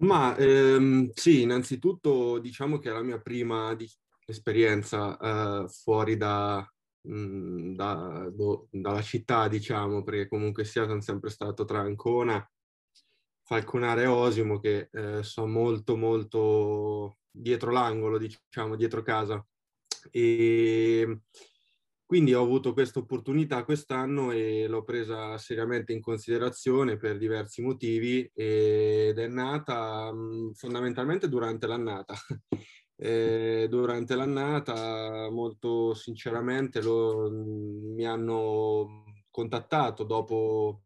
Ma ehm, sì, innanzitutto diciamo che è la mia prima di- esperienza eh, fuori da, mh, mm, da, do, dalla città, diciamo, perché comunque sia sono sempre stato tra Ancona, Falconare e Osimo, che eh, sono molto, molto dietro l'angolo, diciamo, dietro casa. E quindi ho avuto questa opportunità quest'anno e l'ho presa seriamente in considerazione per diversi motivi ed è nata fondamentalmente durante l'annata. Eh, durante l'annata, molto sinceramente, lo, mi hanno contattato dopo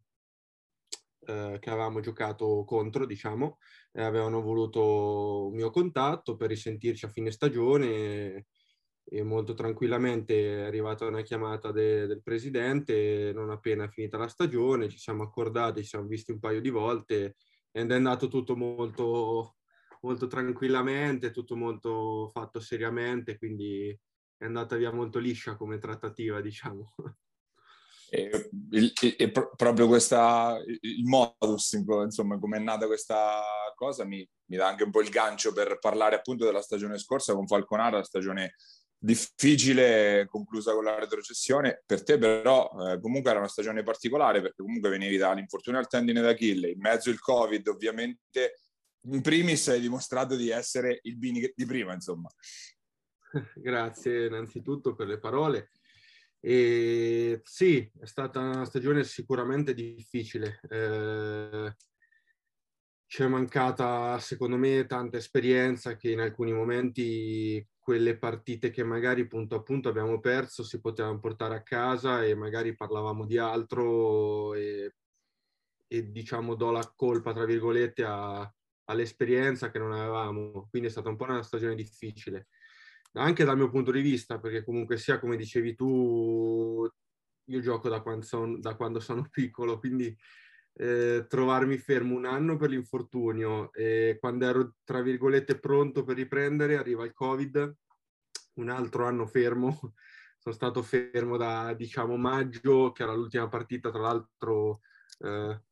eh, che avevamo giocato contro, diciamo, e avevano voluto un mio contatto per risentirci a fine stagione e molto tranquillamente è arrivata una chiamata de, del presidente, non appena finita la stagione, ci siamo accordati, ci siamo visti un paio di volte ed è andato tutto molto, molto tranquillamente, tutto molto fatto seriamente, quindi è andata via molto liscia come trattativa, diciamo. E, il, e proprio questa, il modus, insomma, come è nata questa cosa, mi, mi, dà anche un po' il gancio per parlare appunto della stagione scorsa con Falconara, la stagione difficile, conclusa con la retrocessione. Per te però eh, comunque era una stagione particolare perché comunque venivi dall'infortunio al tendine d'Achille, in mezzo il Covid ovviamente, in primis hai dimostrato di essere il Bini di prima, insomma. [LAUGHS] Grazie innanzitutto per le parole. E sì, è stata una stagione sicuramente difficile. Eh, ci è mancata, secondo me, tanta esperienza che in alcuni momenti quelle partite che magari punto a punto abbiamo perso si potevano portare a casa e magari parlavamo di altro e, e diciamo do la colpa, tra virgolette, a, all'esperienza che non avevamo. Quindi è stata un po' una stagione difficile. Anche dal mio punto di vista, perché comunque sia, come dicevi tu, io gioco da quando, son, da quando sono [LAUGHS] piccolo, quindi eh, trovarmi fermo un anno per l'infortunio e quando ero tra virgolette pronto per riprendere arriva il covid un altro anno fermo [LAUGHS] sono stato fermo da, diciamo, maggio, che era l'ultima partita, tra l'altro eh,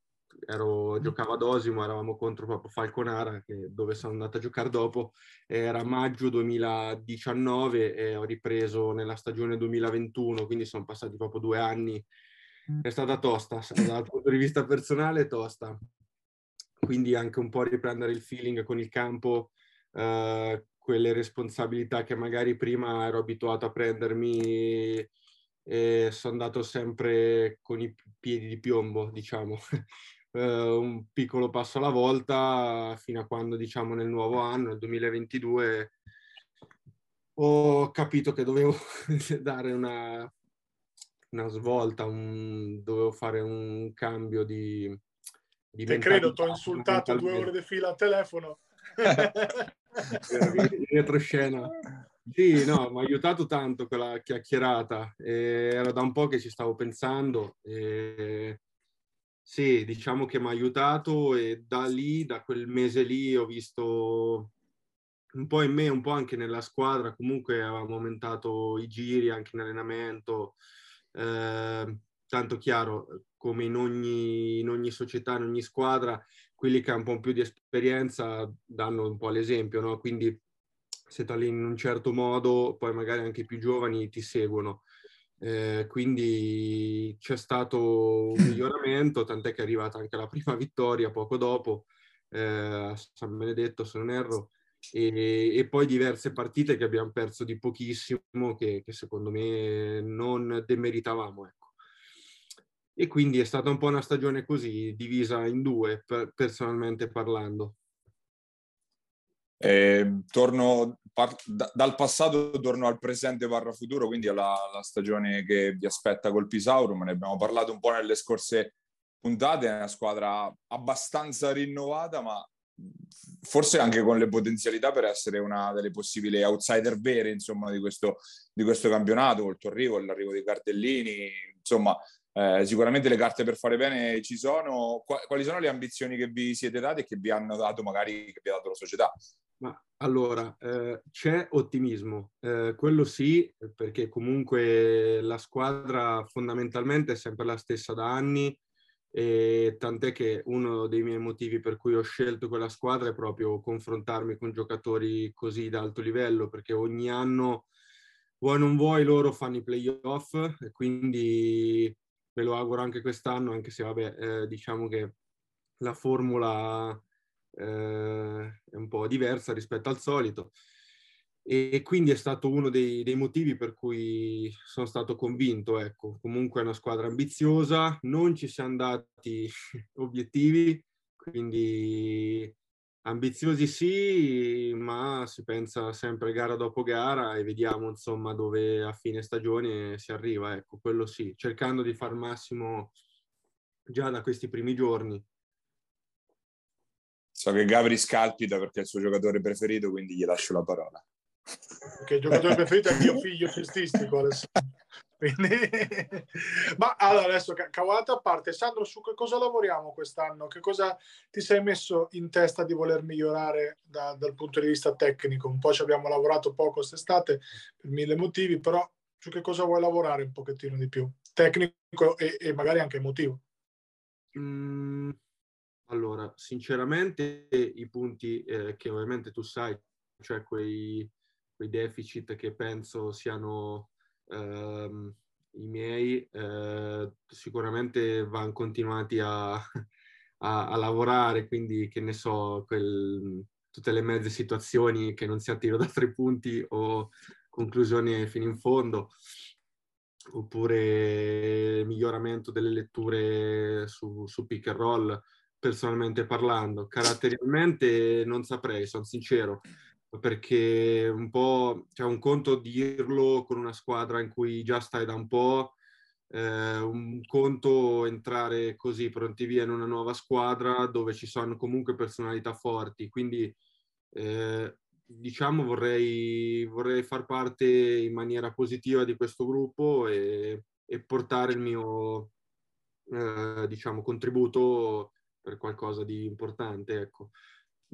ero, giocavo ad Osimo, eravamo contro proprio Falconara, che, dove sono andato a giocare dopo, era maggio 2019 e ho ripreso nella stagione 2021, quindi sono passati proprio due anni. È stata tosta, [LAUGHS] dal punto di vista personale tosta. Quindi anche un po' riprendere il feeling con il campo, eh, quelle responsabilità che magari prima ero abituato a prendermi e sono andato sempre con i piedi di piombo, diciamo, [LAUGHS] uh, un piccolo passo alla volta fino a quando, diciamo, nel nuovo anno, nel 2022, ho capito che dovevo [LAUGHS] dare una, una svolta, un, dovevo fare un cambio di... di Te credo, ti ho insultato due ore di fila al telefono. [LAUGHS] retroscena. Sì, no, mi ha aiutato tanto quella chiacchierata. Eh, era da un po' che ci stavo pensando. Eh, sì, diciamo che mi ha aiutato e da lì, da quel mese lì, ho visto un po' in me, un po' anche nella squadra. Comunque avevamo aumentato i giri anche in allenamento. Eh, tanto chiaro, come in ogni, in ogni società, in ogni squadra, quelli che hanno un po' più di esperienza danno un po' l'esempio, no? Quindi se ti alleni in un certo modo, poi magari anche i più giovani ti seguono. Eh, quindi c'è stato un [CLEARS THROAT] miglioramento, tant'è che è arrivata anche la prima [LAUGHS] vittoria poco dopo eh, a San Benedetto, se non erro, e, e, poi diverse partite che abbiamo perso di pochissimo, che, che secondo me non demeritavamo. Ecco. E quindi è stata un po' una stagione così, divisa in due, per, personalmente parlando. Eh, torno par- da- dal passato torno al presente barra futuro, quindi alla, alla, stagione che vi aspetta col Pisaurum. Ne abbiamo parlato un po' nelle scorse puntate, è una squadra abbastanza rinnovata, ma forse anche con le potenzialità per essere una delle possibili outsider vere insomma, di, questo, di questo campionato, col tuo arrivo, l'arrivo dei cartellini, insomma eh, sicuramente le carte per fare bene ci sono. Quali sono le ambizioni che vi siete date e che vi hanno dato magari che vi ha dato la società? Ma allora, eh, c'è ottimismo, eh, quello sì, perché comunque la squadra fondamentalmente è sempre la stessa da anni, e tant'è che uno dei miei motivi per cui ho scelto quella squadra è proprio confrontarmi con giocatori così di alto livello, perché ogni anno, vuoi non vuoi, loro fanno i playoff, e quindi me lo auguro anche quest'anno, anche se vabbè, eh, diciamo che la formula eh, è un po' diversa rispetto al solito. E quindi è stato uno dei, dei, motivi per cui sono stato convinto. Ecco, comunque è una squadra ambiziosa, non ci siamo dati [LAUGHS] obiettivi, quindi ambiziosi sì, ma si pensa sempre gara dopo gara e vediamo insomma dove a fine stagione si arriva. Ecco, quello sì, cercando di far massimo già da questi primi giorni So che Gabri scalpita perché è il suo giocatore preferito, quindi gli lascio la parola. Perché il giocatore preferito è mio figlio [LAUGHS] cestistico Alessandro. Quindi... [LAUGHS] Ma allora adesso cavolata a parte, Sandro, su che cosa lavoriamo quest'anno? Che cosa ti sei messo in testa di voler migliorare da, dal punto di vista tecnico? Un po' ci abbiamo lavorato poco quest'estate per mille motivi, però su che cosa vuoi lavorare un pochettino di più? Tecnico e, e magari anche emotivo. Mm, allora, sinceramente i punti eh, che ovviamente tu sai, cioè quei, quei deficit che penso siano ehm, i miei, eh, sicuramente vanno continuati a, [LAUGHS] a, a, lavorare, quindi che ne so, quel, tutte le mezze situazioni che non si attiro [LAUGHS] da tre punti o conclusioni fino in fondo oppure miglioramento delle letture su, su pick and roll personalmente parlando. Caratterialmente non saprei, sono sincero, perché un po' cioè un conto dirlo con una squadra in cui già stai da un po', eh, un conto entrare così pronti via in una nuova squadra dove ci sono comunque personalità forti. Quindi eh, diciamo vorrei, vorrei far parte in maniera positiva di questo gruppo e, e portare il mio eh, diciamo contributo per qualcosa di importante, ecco.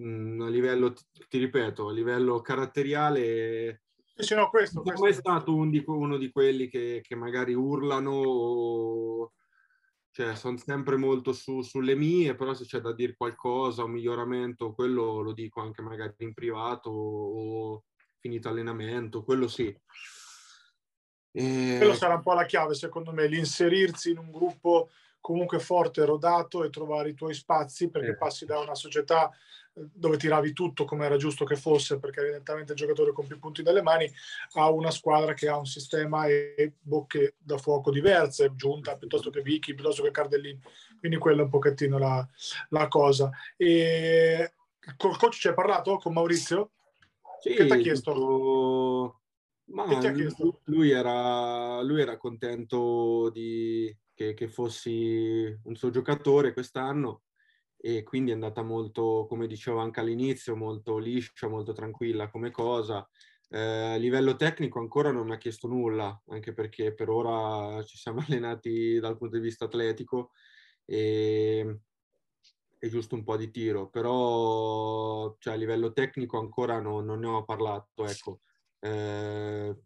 Mm, a livello, ti ripeto, a livello caratteriale Sì, no, questo, questo. è stato un di- uno di quelli che, che magari urlano o... Cioè, sono sempre molto su- sulle mie, però se c'è da dire qualcosa, un miglioramento, quello lo dico anche magari in privato o finito allenamento, quello sì. E- Quello sarà un po' la chiave, secondo me, l'inserirsi in un gruppo comunque forte, rodato e trovare i tuoi spazi perché Eh. passi da una società dove tiravi tutto come era giusto che fosse perché eri nettamente il giocatore con più punti nelle mani a una squadra che ha un sistema e bocche da fuoco diverse, Giunta piuttosto che Vicky, piuttosto che Cardellini, quindi quella è un pochettino la, la cosa. E col coach ci hai parlato con Maurizio? Sì, Che ti ha chiesto? tipo- Ma Che ti ha lui- chiesto? Lui, era, lui era contento di, che, che fossi un suo giocatore quest'anno e quindi è andata molto, come dicevo anche all'inizio, molto liscia, molto tranquilla come cosa. Eh, a livello tecnico ancora non mi ha chiesto nulla, anche perché per ora ci siamo [LAUGHS] allenati dal punto di vista atletico e è giusto un po' di tiro, però cioè, a livello tecnico ancora no- non ne ho parlato, ecco. Eh,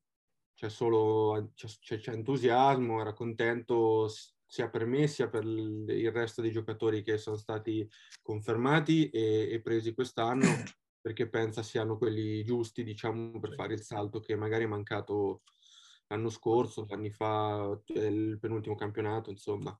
c'è solo c'è, c'è- entusiasmo, era contento sia per me sia per il resto dei giocatori che sono stati confermati e, e presi quest'anno [CLEARS THROAT] perché pensa siano quelli giusti, diciamo, per fare il salto che magari è mancato l'anno scorso, anni fa, eh, il penultimo campionato, insomma.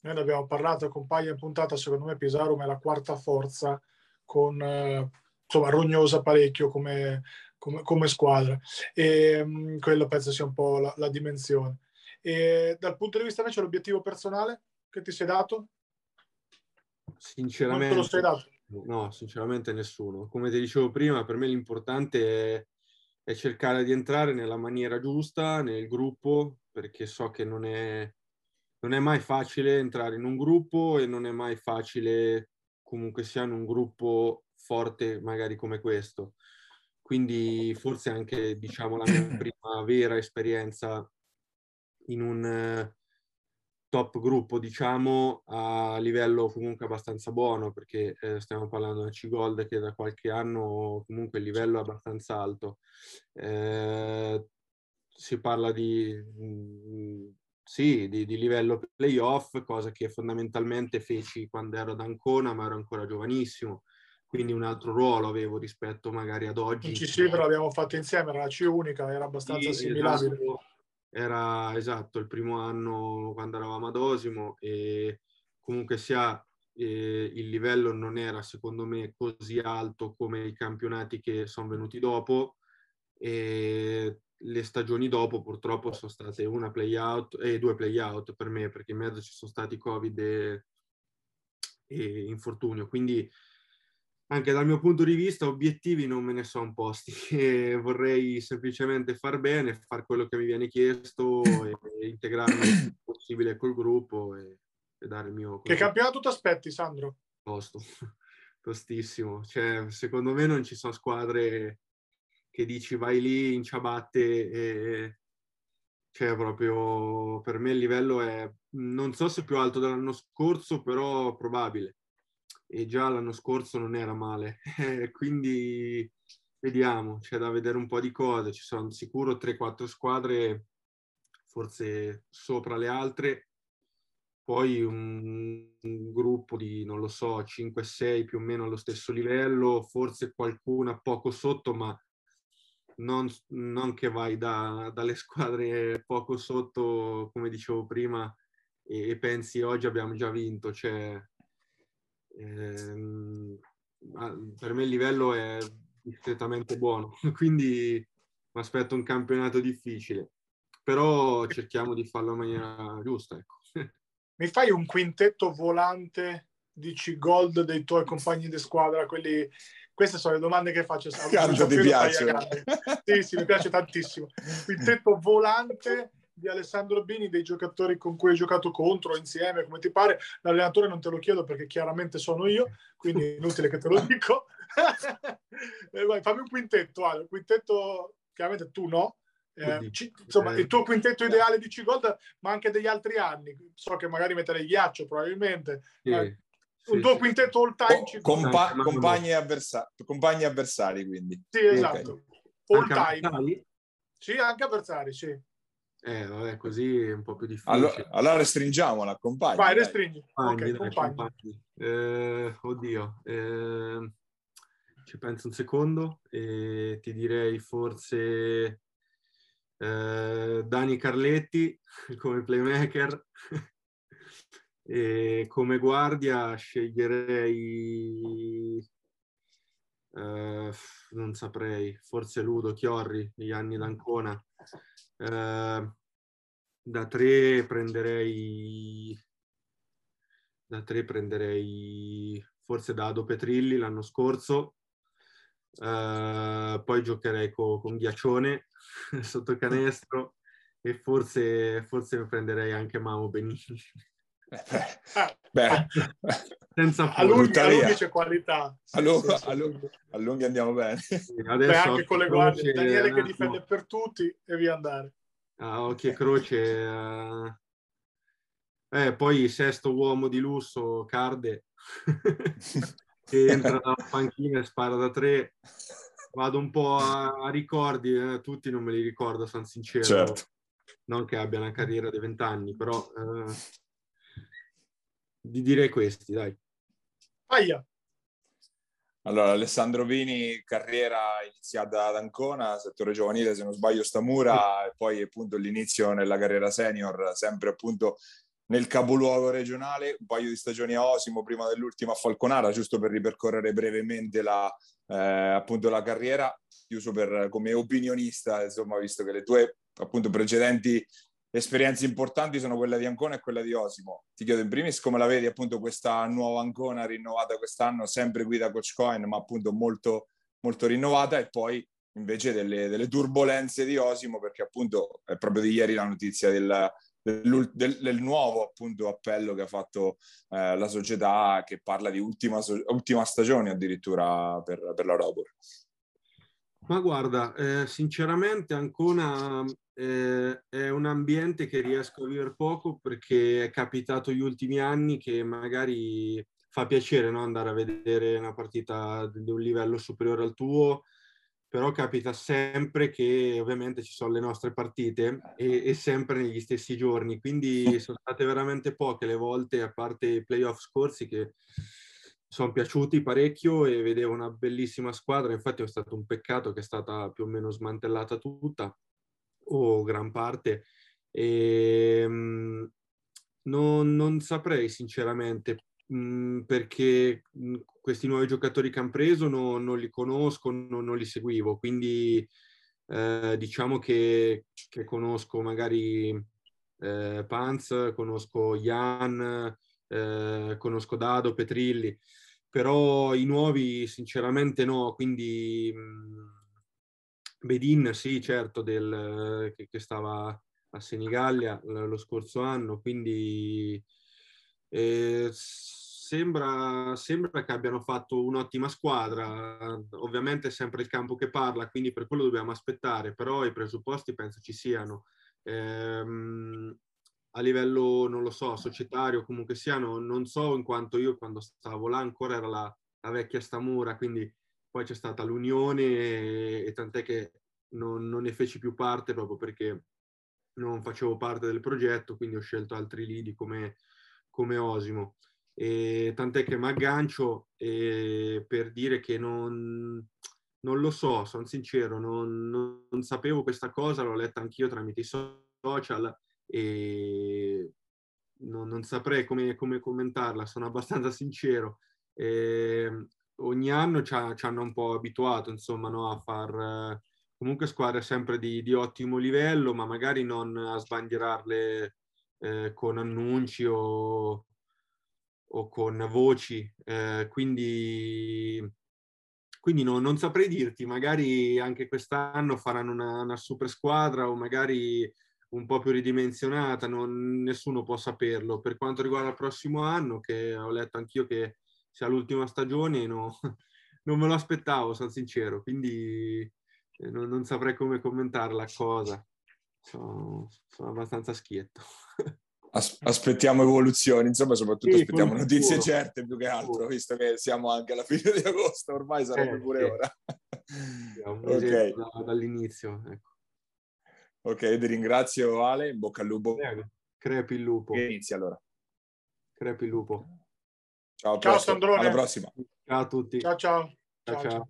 Noi ne abbiamo parlato con Paglia in puntata, secondo me Pisarum è la quarta forza con eh, insomma rognosa parecchio come, come, come squadra e mh, quello penso sia un po' la, la dimensione. E dal punto di vista invece l'obiettivo personale che ti sei dato? Sinceramente, lo sei dato? no, sinceramente nessuno. Come ti dicevo prima, per me l'importante è, è cercare di entrare nella maniera giusta nel gruppo, perché so che non è, non è mai facile entrare in un gruppo e non è mai facile comunque sia in un gruppo forte magari come questo. Quindi forse anche, diciamo, la mia [COUGHS] prima vera esperienza in un eh, top gruppo, diciamo, a livello comunque abbastanza buono, perché eh, stiamo parlando di C-Gold che da qualche anno comunque il livello è abbastanza alto. Eh, si parla di, mm, sì, di, di livello playoff, cosa che fondamentalmente feci quando ero ad Ancona, ma ero ancora giovanissimo. Quindi un altro ruolo avevo rispetto magari ad oggi. In C-Silver l'abbiamo fatto insieme, era la C unica, era abbastanza Sì, assimilabile. esatto. Era esatto il primo anno quando eravamo ad Osimo e comunque sia eh, il livello non era secondo me così alto come i campionati che sono venuti dopo e le stagioni dopo purtroppo sono state una play out e due play out per me perché in mezzo ci sono stati covid e, e infortunio. Quindi anche dal mio punto di vista, obiettivi non me ne sono posti. [LAUGHS] E vorrei semplicemente far bene, fare quello che mi viene chiesto e, e [LAUGHS] integrarmi il più possibile col gruppo e, e dare il mio Che campionato ti aspetti, Sandro? posto. [LAUGHS] Tostissimo. Cioè, secondo me non ci sono squadre che dici vai lì in ciabatte e cioè proprio per me il livello è non so se più alto dell'anno scorso, però probabile e già l'anno scorso non era male, [LAUGHS] quindi vediamo, c'è da vedere un po' di cose, ci sono sicuro 3-4 squadre, forse sopra le altre, poi un, un gruppo di, non lo so, 5-6 più o meno allo stesso livello, forse qualcuna poco sotto, ma non, non che vai da, dalle squadre poco sotto, come dicevo prima, e, e pensi oggi abbiamo già vinto, cioè Ehm, per me il livello è discretamente buono, [LAUGHS] quindi mi aspetto un campionato difficile, però cerchiamo di farlo in maniera giusta. Ecco. [LAUGHS] Mi fai un quintetto volante di C-Gold dei tuoi compagni di squadra? Quelli... Queste sono le domande che faccio. Quanto ti piace? Sì, sì, mi piace tantissimo. Quintetto volante di Alessandro Bini, dei giocatori con cui hai giocato contro, insieme, come ti pare. L'allenatore non te lo chiedo perché chiaramente sono io, quindi è inutile che te lo dico. [LAUGHS] Eh, vai, fammi un quintetto, Ale. Un quintetto, chiaramente tu no. Eh, ci, insomma, Eh. il tuo quintetto ideale di C-Gold, ma anche degli altri anni. So che magari metterei ghiaccio, probabilmente. Sì, Eh, sì, un tuo sì. quintetto all time C-Gold. compa- compagni, avversa- compagni avversari, quindi. Sì, esatto. All Anche time. avversari? Sì, anche a Bersari, sì. Eh, vabbè, così è un po' più difficile. Allora, allora restringiamola, compagni. Vai, dai. restringi. Compagni, Ok, dai, compagni. compagni. Eh, oddio, eh, ci penso un secondo e ti direi forse eh, Dani Carletti [LAUGHS] come playmaker [LAUGHS] e come guardia sceglierei eh, non saprei, forse Ludo Chiorri, gli anni d'Ancona. Eh, da tre prenderei da tre prenderei forse Dado Petrilli l'anno scorso. Eh, poi giocherei co- con Ghiaccione [LAUGHS] sotto canestro e forse, forse prenderei anche Mamo Benini Eh, beh, Ah, beh, [LAUGHS] senza a via. c'è qualità. a lu- Sì, sì, a lu- sì. a lunghi andiamo bene. Beh, anche con le guardie, Daniele che difende per tutti e via andare. a occhio e croce eh, eh, poi sesto uomo di lusso Carde [LAUGHS] che entra dalla panchina e spara da tre vado un po' a, a ricordi eh, tutti non me li ricordo sono sincero Certo. non che abbia una carriera di vent'anni però eh, di direi questi dai. Aia, Allora, Alessandro Vini, carriera iniziata ad Ancona, settore giovanile, se non sbaglio, Stamura, e poi appunto l'inizio nella carriera senior, sempre appunto nel capoluogo regionale, un paio di stagioni a Osimo prima dell'ultima a Falconara, giusto per ripercorrere brevemente la, eh, appunto la carriera, chiuso per, come opinionista, insomma, visto che le tue appunto precedenti esperienze importanti sono quella di Ancona e quella di Osimo. Ti chiedo in primis come la vedi appunto questa nuova Ancona rinnovata quest'anno, sempre guida Coach Cohen, ma appunto molto, molto rinnovata e poi invece delle, delle turbulenze di Osimo perché appunto è proprio di ieri la notizia del, del, del, del nuovo appunto appello che ha fatto eh, la società che parla di ultima, ultima stagione addirittura per, per la Robur. Ma guarda, eh, sinceramente Ancona eh, è un ambiente che riesco a vivere poco perché è capitato gli ultimi anni che magari fa piacere no? andare a vedere una partita di un livello superiore al tuo, però capita sempre che ovviamente ci sono le nostre partite e, e sempre negli stessi giorni, quindi sono state veramente poche le volte, a parte i playoff scorsi che sono piaciuti parecchio e vedevo una bellissima squadra, infatti è stato un peccato che è stata più o meno smantellata tutta o gran parte. E, mh, non, non, saprei sinceramente mh, perché mh, questi nuovi giocatori che hanno preso no, non li conosco, no, non li seguivo, quindi eh, diciamo che, che, conosco magari eh, Panz, conosco Jan, eh, conosco Dado, Petrilli, però i nuovi sinceramente no, quindi mh, Bedin sì, certo, del, che, che, stava a Senigallia lo scorso anno, quindi eh, sembra, sembra che abbiano fatto un'ottima squadra, ovviamente è sempre il campo che parla, quindi per quello dobbiamo aspettare, però i presupposti penso ci siano. Ehm, a livello, non lo so, societario, comunque siano, non so in quanto io quando stavo là ancora era la, la vecchia Stamura, quindi poi c'è stata l'unione e, e tant'è che non, non, ne feci più parte proprio perché non facevo parte del progetto, quindi ho scelto altri lidi come, come Osimo. E tant'è che mi aggancio e per dire che non, non lo so, sono sincero, non, non, non sapevo questa cosa, l'ho letta anch'io tramite i social e non, non saprei come, come, commentarla, sono abbastanza sincero. E ogni anno ci, ha, ci, hanno un po' abituato insomma, no, a far eh, comunque squadre sempre di, di, ottimo livello, ma magari non a sbandierarle eh, con annunci o, o con voci. Eh, quindi quindi no, non saprei dirti, magari anche quest'anno faranno una, una super squadra o magari un po' più ridimensionata, non, nessuno può saperlo. Per quanto riguarda il prossimo anno, che ho letto anch'io che sia l'ultima stagione, no, [LAUGHS] non me lo aspettavo, sono sincero, quindi eh, non, non, saprei come commentare la cosa. Sono, sono abbastanza schietto. [LAUGHS] As- aspettiamo evoluzioni, insomma, soprattutto Sì, aspettiamo notizie sicuro. certe più che altro, visto che siamo anche alla fine di agosto, ormai sarebbe Eh, pure sì. ora. È un mese da- dall'inizio. Ecco. Ok, ti ringrazio Ale, in bocca al lupo. Crepi il lupo. Inizia allora. Crepi il lupo. Ciao, Ciao. Sandrone. Alla prossima. Ciao a tutti. Ciao ciao. ciao. ciao. ciao.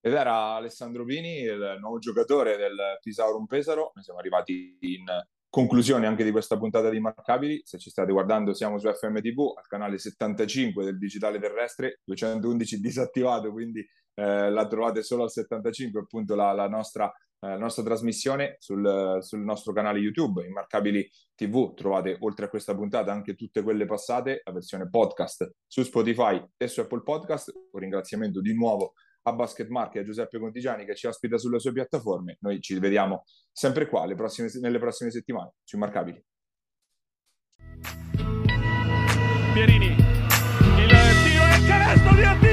Ed era Alessandro Pini, il nuovo giocatore del Pisaurum Pesaro. Noi siamo arrivati in conclusione anche di questa puntata di Marcabili. Se ci state guardando siamo su FMTV, al canale 75 del Digitale Terrestre, 211 disattivato, quindi eh, la trovate solo al 75, appunto la, la nostra la nostra trasmissione sul, sul, nostro canale YouTube, Immarcabili TV. Trovate oltre a questa puntata anche tutte quelle passate, la versione podcast su Spotify e su Apple Podcast. Un ringraziamento di nuovo a Basket Mark e a Giuseppe Contigiani che ci ospita sulle sue piattaforme. Noi ci vediamo sempre qua prossime, nelle prossime settimane su Immarcabili. Pierini, il tiro il canestro di Attila!